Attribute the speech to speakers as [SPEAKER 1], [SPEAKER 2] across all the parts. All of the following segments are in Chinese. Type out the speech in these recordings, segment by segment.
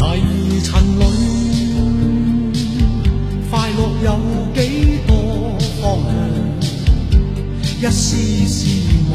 [SPEAKER 1] 泥尘里，快乐有几多方向？一丝丝梦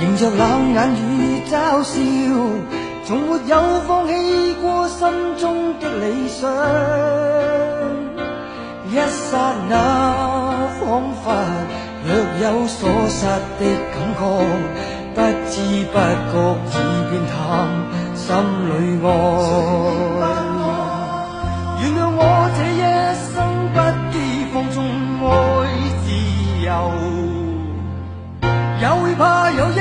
[SPEAKER 2] 迎着冷眼与嘲笑，从没有放弃过心中的理想。一刹那，仿佛若有所失的感觉，不知不觉已变淡，心里爱。原谅我这一生不羁放纵爱自由。也会怕有一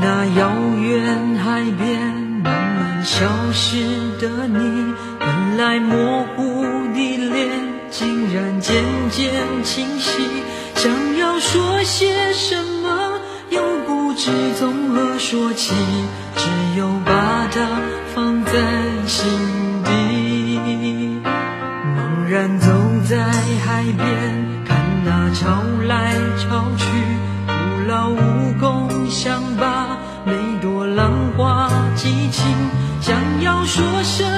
[SPEAKER 2] 那遥远海边慢慢消
[SPEAKER 3] 失的你本来模糊的脸竟然渐渐清晰。想要说些什么又不知从何说起只有把它放在心底。茫然走在海边看那潮来潮去徒劳无功想把情。想要说声